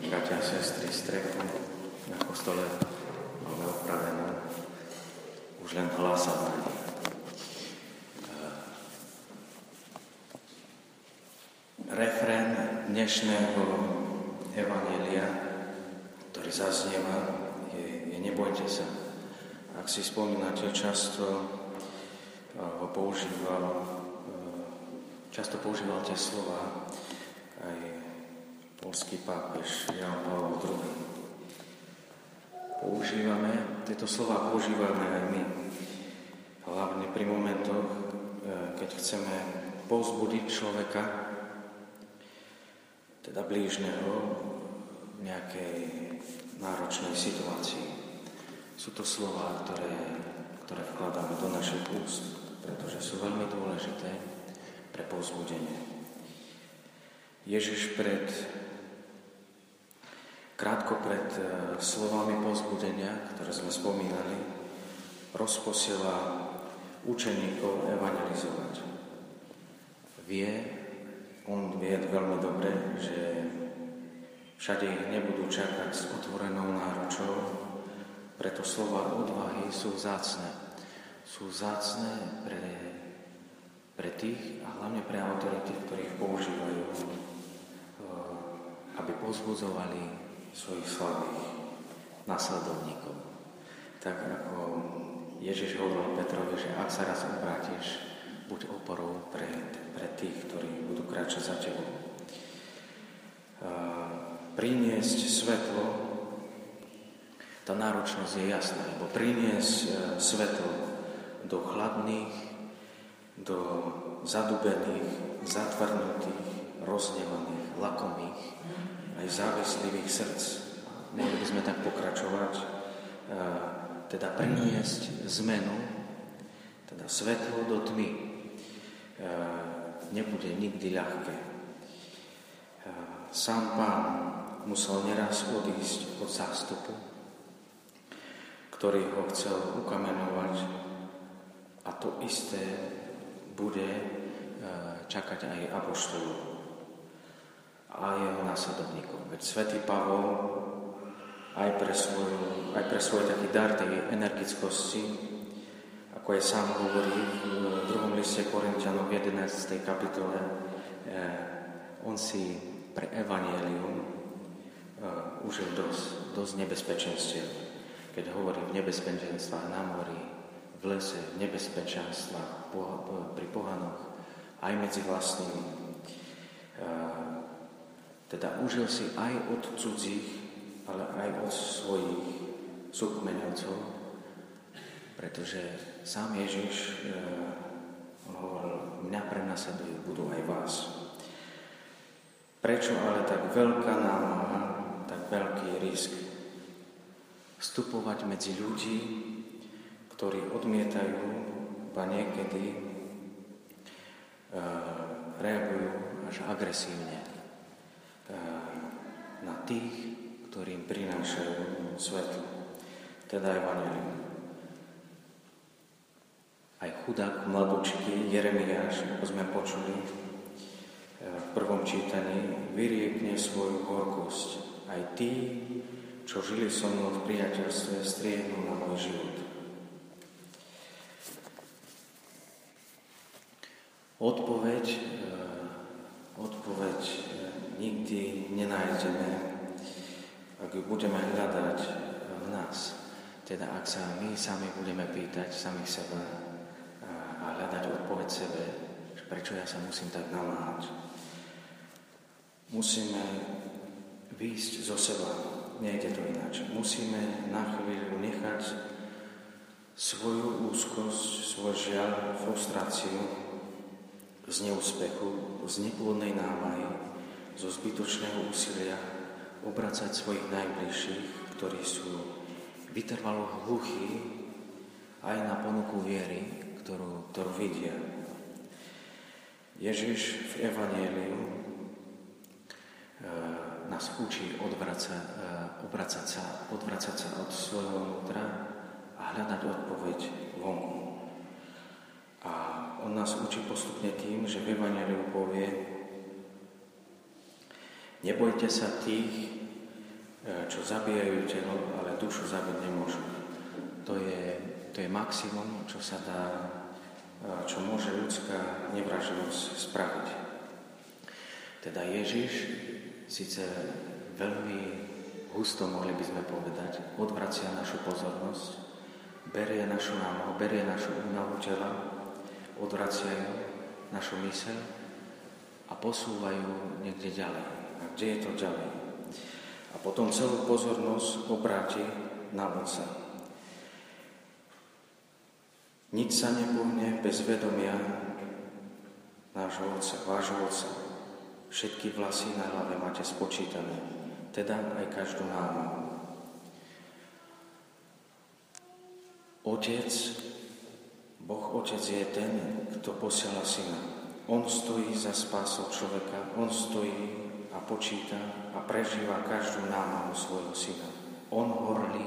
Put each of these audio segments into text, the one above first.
milí bratia a sestry, strechu na kostole máme opravenú. Už len hlása Refrén dnešného Evanielia, ktorý zaznieva, je, je nebojte sa. Ak si spomínate, často ho používal, často používal tie slova polský pápež Jan Pavel II. Používame, tieto slova používame aj my, hlavne pri momentoch, e, keď chceme povzbudiť človeka, teda blížneho, v nejakej náročnej situácii. Sú to slova, ktoré, ktoré vkladáme do našich úst, pretože sú veľmi dôležité pre povzbudenie. Ježiš pred Krátko pred e, slovami pozbudenia, ktoré sme spomínali, rozposiela učeníkov evangelizovať. Vie, on vie veľmi dobre, že všade ich nebudú čakať s otvorenou náručou, preto slova odvahy sú vzácne. Sú vzácne pre, pre tých a hlavne pre autority, ktorých používajú, e, aby pozbudzovali svojich slavných nasledovníkov. Tak ako Ježiš hovoril Petrovi, že ak sa raz obrátiš, buď oporou pre, pre tých, ktorí budú kráčať za tebou. Priniesť svetlo, tá náročnosť je jasná, lebo priniesť e, svetlo do chladných, do zadubených, zatvrnutých, aj závislivých srdc. Mohli by sme tak pokračovať, teda priniesť zmenu, teda svetlo do tmy. Nebude nikdy ľahké. Sám pán musel neraz odísť od zástupu, ktorý ho chcel ukamenovať a to isté bude čakať aj apoštolov a jeho následovníkom. Veď svätý Pavol aj pre, svoj, aj pre svoj taký dar tej energickosti, ako aj sám hovorí v druhom liste Korintianov v 11. kapitole, eh, on si pre evanielium eh, užil dosť, dosť nebezpečenstiev. Keď hovorí v nebezpečenstvách na mori, v lese, v nebezpečenstvách pri pohanoch, aj medzi vlastnými. Teda užil si aj od cudzích, ale aj od svojich súkmeňovcov, pretože sám Ježiš e, hovoril, mňa prenasledujú, budú aj vás. Prečo ale tak veľká námaha, tak veľký risk vstupovať medzi ľudí, ktorí odmietajú, a niekedy e, reagujú až agresívne na tých, ktorým prinášajú svetlo, teda Evangelium. Aj chudák mladúčky Jeremiáš, ako sme počuli eh, v prvom čítaní, vyriekne svoju horkosť. Aj tí, čo žili so mnou v priateľstve, striehnú na môj život. Odpoveď, eh, odpoveď nikdy nenájdeme, ak ju budeme hľadať v nás. Teda ak sa my sami budeme pýtať samých seba a hľadať odpoveď sebe, prečo ja sa musím tak namáhať. Musíme výjsť zo seba, nejde to ináč. Musíme na chvíľu nechať svoju úzkosť, svoj žiaľ, frustráciu z neúspechu, z neplodnej námahy, zo zbytočného úsilia obracať svojich najbližších, ktorí sú vytrvalo hluchí aj na ponuku viery, ktorú, ktorú vidia. Ježiš v Evangeliu e, nás učí odvracať, e, obracať sa, odvracať sa od svojho vnútra a hľadať odpoveď vonku. Nás učí postupne tým, že v Evangeliu povie, Nebojte sa tých, čo zabíjajú telo, ale dušu zabiť nemôžu. To je, to je maximum, čo sa dá, čo môže ľudská nevraživosť spraviť. Teda Ježiš síce veľmi husto, mohli by sme povedať, odvracia našu pozornosť, berie našu námahu, berie našu únavu tela, odvracia našu myseľ a posúvajú niekde ďalej. A kde je to ďalej? A potom celú pozornosť obráti na Otca. Nič sa nepohne bez vedomia nášho Otca, vášho Otca. Všetky vlasy na hlave máte spočítané, teda aj každú námahu. Otec, Boh Otec je ten, kto posiela Syna. On stojí za spásou človeka, On stojí a počíta a prežíva každú námahu svojho Syna. On horlí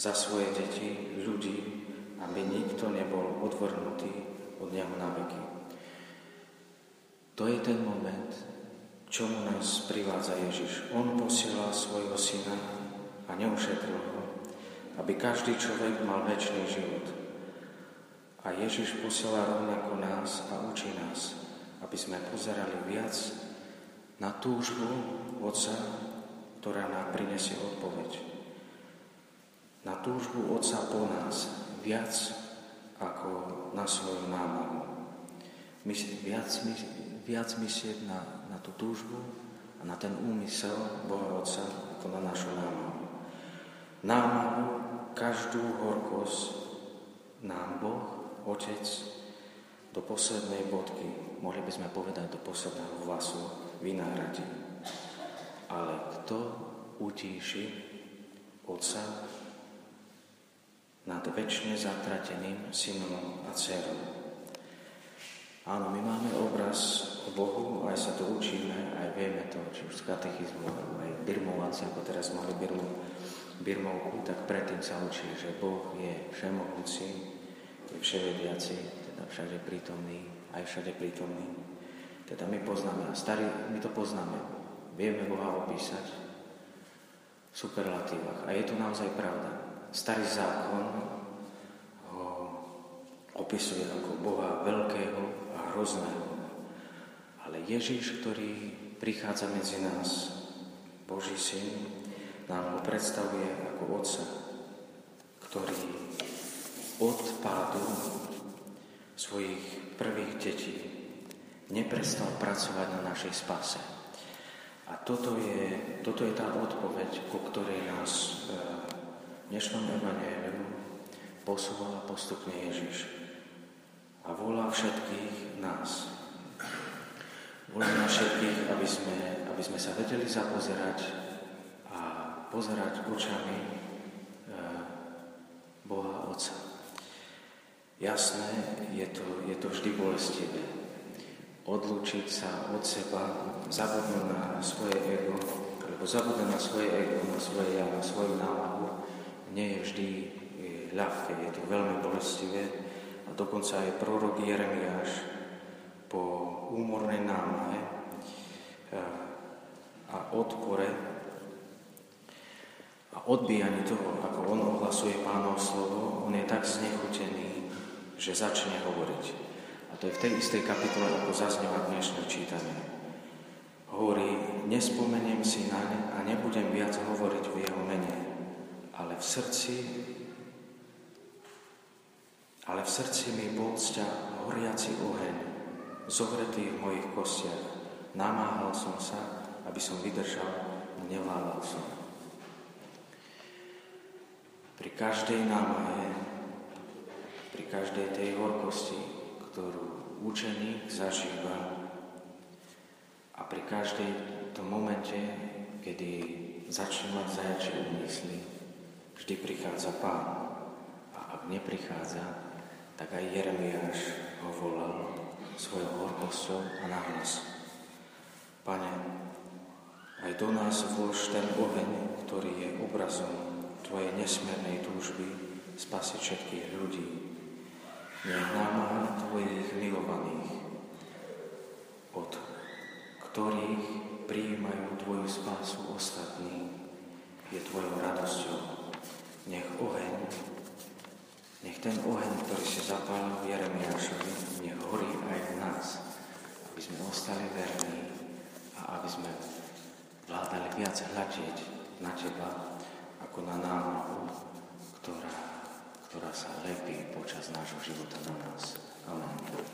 za svoje deti, ľudí, aby nikto nebol odvrhnutý od Neho na veky. To je ten moment, čomu nás privádza Ježiš. On posiela svojho syna a neušetril ho, aby každý človek mal väčší život. A Ježiš posiela rovnako nás a učí nás, aby sme pozerali viac na túžbu Otca, ktorá nám prinesie odpoveď. Na túžbu Otca po nás viac ako na svoju. My, viac, viac myslieť na, na tú túžbu a na ten úmysel Boha Otca ako na našu námahu. Námahu, každú horkosť nám Boh, Otec, do poslednej bodky, mohli by sme povedať do posledného vlasu, vynahradí. Ale kto utíši Otca nad väčšine zatrateným synom a dcerou? Áno, my máme obraz o Bohu, aj sa to učíme, aj vieme to, či už z katechizmu, alebo aj birmováci, ako teraz mali birmu, birmovku, tak predtým sa učí, že Boh je všemohúci, je vševediaci, teda všade prítomný, aj všade prítomný. Teda my poznáme, a starí, my to poznáme, vieme Boha opísať v superlatívach. A je to naozaj pravda. Starý zákon ho opisuje ako Boha veľkého, hrozného. Ale Ježiš, ktorý prichádza medzi nás, Boží syn, nám ho predstavuje ako Otca, od pádu svojich prvých detí neprestal pracovať na našej spase. A toto je, toto je tá odpoveď, ku ktorej nás v dnešnom evaneliu posúvala postupne Ježiš a volá všetkých nás. Volá na všetkých, aby sme, aby sme sa vedeli zapozerať a pozerať očami e, Boha Otca. Jasné, je to, je to vždy bolestivé. Odlúčiť sa od seba, zabudnúť na svoje ego, alebo zabudnúť na svoje ego, na svoje ja, na svoju námahu, nie je vždy ľahké, je to veľmi bolestivé, a dokonca aj prorok Jeremiáš po úmornej námahe eh, a odpore a odbíjaní toho, ako on ohlasuje pánov slovo, on je tak znechutený, že začne hovoriť. A to je v tej istej kapitole, ako zaznieva dnešné čítanie. Hovorí, nespomeniem si naň a nebudem viac hovoriť v jeho mene, ale v srdci ale v srdci mi bol sťa horiaci oheň, zohretý v mojich kostiach. Namáhal som sa, aby som vydržal nevládal som. Pri každej námahe, pri každej tej horkosti, ktorú učeník zažíva a pri každej tom momente, kedy začne mať zajačie úmysly, vždy prichádza Pán. A ak neprichádza, tak aj Jeremiáš ho volal svojou horkosťou a nahlas. Pane, aj do nás vlož ten oheň, ktorý je obrazom Tvojej nesmiernej túžby spasiť všetkých ľudí. Nech námaha Tvojich milovaných, od ktorých prijímajú Tvoju spásu ostatní, je tvojou radosťou. Nech oheň, nech ten oheň, ktorý si zapálil v Jeremiášovi, nech horí aj v nás, aby sme ostali verní a aby sme vládali viac hľadiť na Teba, ako na námahu, ktorá sa lepí počas nášho života na nás. Amen.